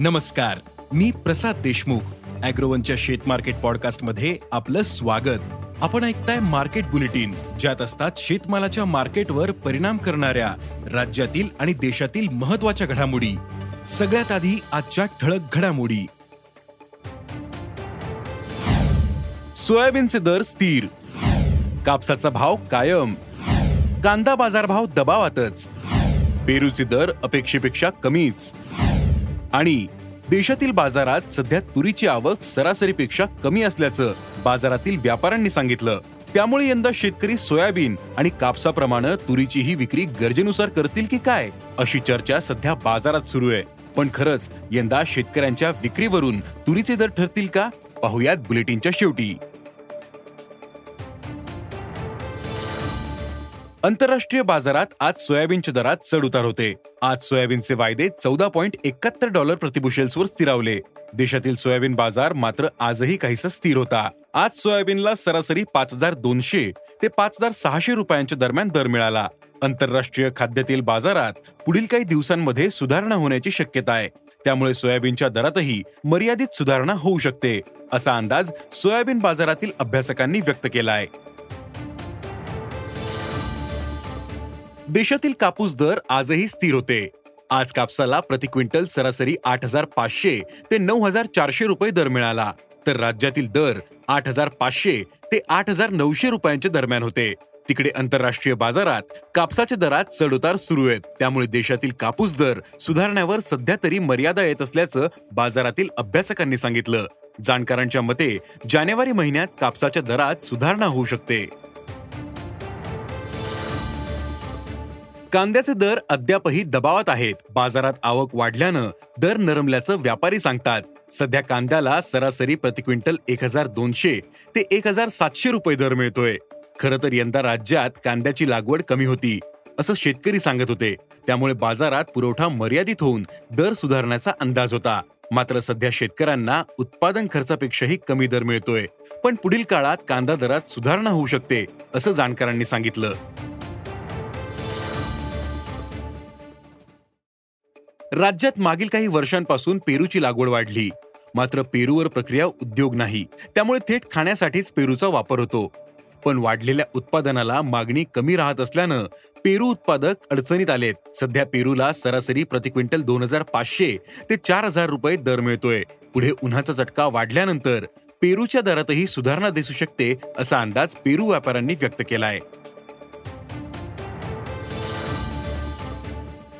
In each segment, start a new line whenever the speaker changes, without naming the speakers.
नमस्कार मी प्रसाद देशमुख अॅग्रोवनच्या शेत मार्केट पॉडकास्टमध्ये आपलं स्वागत. आपण ऐकताय मार्केट बुलेटिन ज्यात असतात शेतमालाच्या मार्केटवर परिणाम करणाऱ्या राज्यातील आणि देशातील महत्त्वाच्या घडामोडी. सगळ्यात आधी आजच्या ठळक घडामोडी. सोयाबीनचे दर स्थिर. कापसाचा भाव कायम. कांदा बाजारभाव दबावातच. पेरूचे दर अपेक्षेपेक्षा कमीच. आणि देशातील बाजारात सध्या तुरीची आवक सरासरीपेक्षा कमी असल्याचं बाजारातील व्यापाऱ्यांनी सांगितलं. त्यामुळे यंदा शेतकरी सोयाबीन आणि कापसाप्रमाणे तुरीचीही विक्री गरजेनुसार करतील की काय अशी चर्चा सध्या बाजारात सुरू आहे. पण खरंच यंदा शेतकऱ्यांच्या विक्रीवरून तुरीचे दर ठरतील का? पाहुयात बुलेटिनच्या शेवटी. आंतरराष्ट्रीय बाजारात आज सोयाबीनच्या दरात चढ उतार होते. आज सोयाबीनचे वायदे चौदा पॉईंट एकाहत्तर डॉलर प्रतिबुशेल्सवर स्थिरावले. देशातील सोयाबीन बाजार मात्र आजही काहीसा स्थिर होता. आज सोयाबीनला सरासरी पाच हजार दोनशे ते पाच हजार सहाशे रुपयांच्या दरम्यान दर मिळाला. आंतरराष्ट्रीय खाद्यतेल बाजारात पुढील काही दिवसांमध्ये सुधारणा होण्याची शक्यता आहे. त्यामुळे सोयाबीनच्या दरातही मर्यादित सुधारणा होऊ शकते असा अंदाज सोयाबीन बाजारातील अभ्यासकांनी व्यक्त केला आहे देशातील कापूस दर आजही स्थिर होते. आज कापसाला प्रति क्विंटल सरासरी आठ हजार पाचशे ते नऊ हजार चारशे रुपये दर मिळाला. तर राज्यातील दर आठ हजार पाचशे ते आठ हजार नऊशे रुपयांच्या दरम्यान होते. तिकडे आंतरराष्ट्रीय बाजारात कापसाच्या दरात चढउतार सुरू आहेत. त्यामुळे देशातील कापूस दर सुधारण्यावर सध्या तरी मर्यादा येत असल्याचं बाजारातील अभ्यासकांनी सांगितलं. जाणकारांच्या मते जानेवारी महिन्यात कापसाच्या दरात सुधारणा होऊ शकते. कांद्याचे दर अद्यापही दबावात आहेत. बाजारात आवक वाढल्यानं दर नरमल्याचं व्यापारी सांगतात. सध्या कांद्याला सरासरी प्रति क्विंटल एक हजार दोनशे ते एक हजार सातशे रुपये दर मिळतोय. खरं तर यंदा राज्यात कांद्याची लागवड कमी होती असं शेतकरी सांगत होते. त्यामुळे बाजारात पुरवठा मर्यादित होऊन दर सुधारण्याचा अंदाज होता. मात्र सध्या शेतकऱ्यांना उत्पादन खर्चापेक्षाही कमी दर मिळतोय. पण पुढील काळात कांदा दरात सुधारणा होऊ शकते असं जाणकारांनी सांगितलं. राज्यात मागील काही वर्षांपासून पेरूची लागवड वाढली. मात्र पेरूवर प्रक्रिया उद्योग नाही. त्यामुळे थेट खाण्यासाठीच पेरूचा वापर होतो. पण वाढलेल्या उत्पादनाला मागणी कमी राहत असल्यानं पेरू उत्पादक अडचणीत आलेत. सध्या पेरूला सरासरी प्रति क्विंटल दोन हजार पाचशे ते चार हजार रुपये दर मिळतोय. पुढे उन्हाचा चटका वाढल्यानंतर पेरूच्या दरातही सुधारणा दिसू शकते असा अंदाज पेरू व्यापाऱ्यांनी व्यक्त केलाय.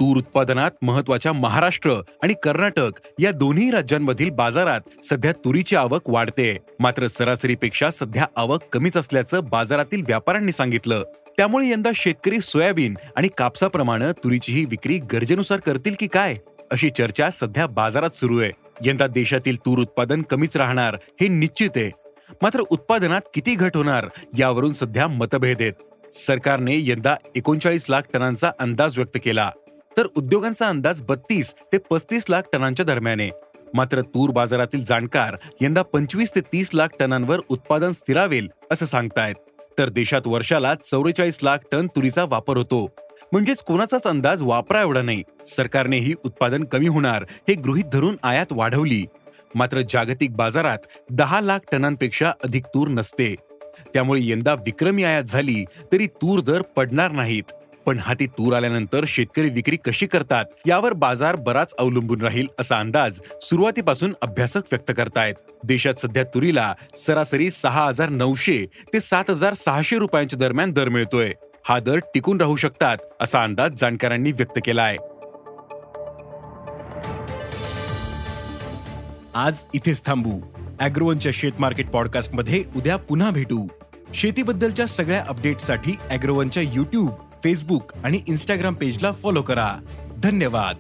तूर उत्पादनात महत्त्वाच्या महाराष्ट्र आणि कर्नाटक या दोन्ही राज्यांमधील बाजारात सध्या तुरीची आवक वाढते. मात्र सरासरीपेक्षा सध्या आवक कमीच असल्याचं बाजारातील व्यापाऱ्यांनी सांगितलं. त्यामुळे यंदा शेतकरी सोयाबीन आणि कापसाप्रमाणे तुरीचीही विक्री गरजेनुसार करतील की काय? अशी चर्चा सध्या बाजारात सुरू आहे. यंदा देशातील तूर उत्पादन कमीच राहणार हे निश्चित आहे. मात्र उत्पादनात किती घट होणार यावरून सध्या मतभेद आहेत. सरकारने यंदा एकोणचाळीस लाख टनांचा अंदाज व्यक्त केला. तर उद्योगांचा अंदाज बत्तीस ते पस्तीस लाख टनांच्या दरम्यान आहे. मात्र तूर बाजारातील जाणकार यंदा पंचवीस ते तीस लाख टनांवर उत्पादन स्थिरावेल असं सांगतायत. तर देशात वर्षाला चौवेचाळीस लाख टन तुरीचा वापर होतो. म्हणजेच कोणाचाच अंदाज वापरा एवढा नाही. सरकारनेही उत्पादन कमी होणार हे गृहीत धरून आयात वाढवली. मात्र जागतिक बाजारात दहा लाख टनांपेक्षा अधिक तूर नसते. त्यामुळे यंदा विक्रमी आयात झाली तरी तूर दर पडणार नाहीत. पण हाती तूर आल्यानंतर शेतकरी विक्री कशी करतात यावर बाजार बराच अवलंबून राहील असा अंदाज सुरुवातीपासून अभ्यासक व्यक्त करतायत. देशात सध्या तुरीला सरासरी सहा हजार नऊशे ते सात हजार सहाशे रुपयांच्या दरम्यान दर मिळतोय. हा दर टिकून राहू शकतात असा अंदाज जाणकारांनी व्यक्त केला आहे आज इथेच थांबू. अॅग्रोवनच्या शेत मार्केट पॉडकास्टमध्ये उद्या पुन्हा भेटू. शेतीबद्दलच्या सगळ्या अपडेटसाठी अॅग्रोवनच्या युट्यूब फेसबुक आणि इंस्टाग्राम पेजला फॉलो करा. धन्यवाद.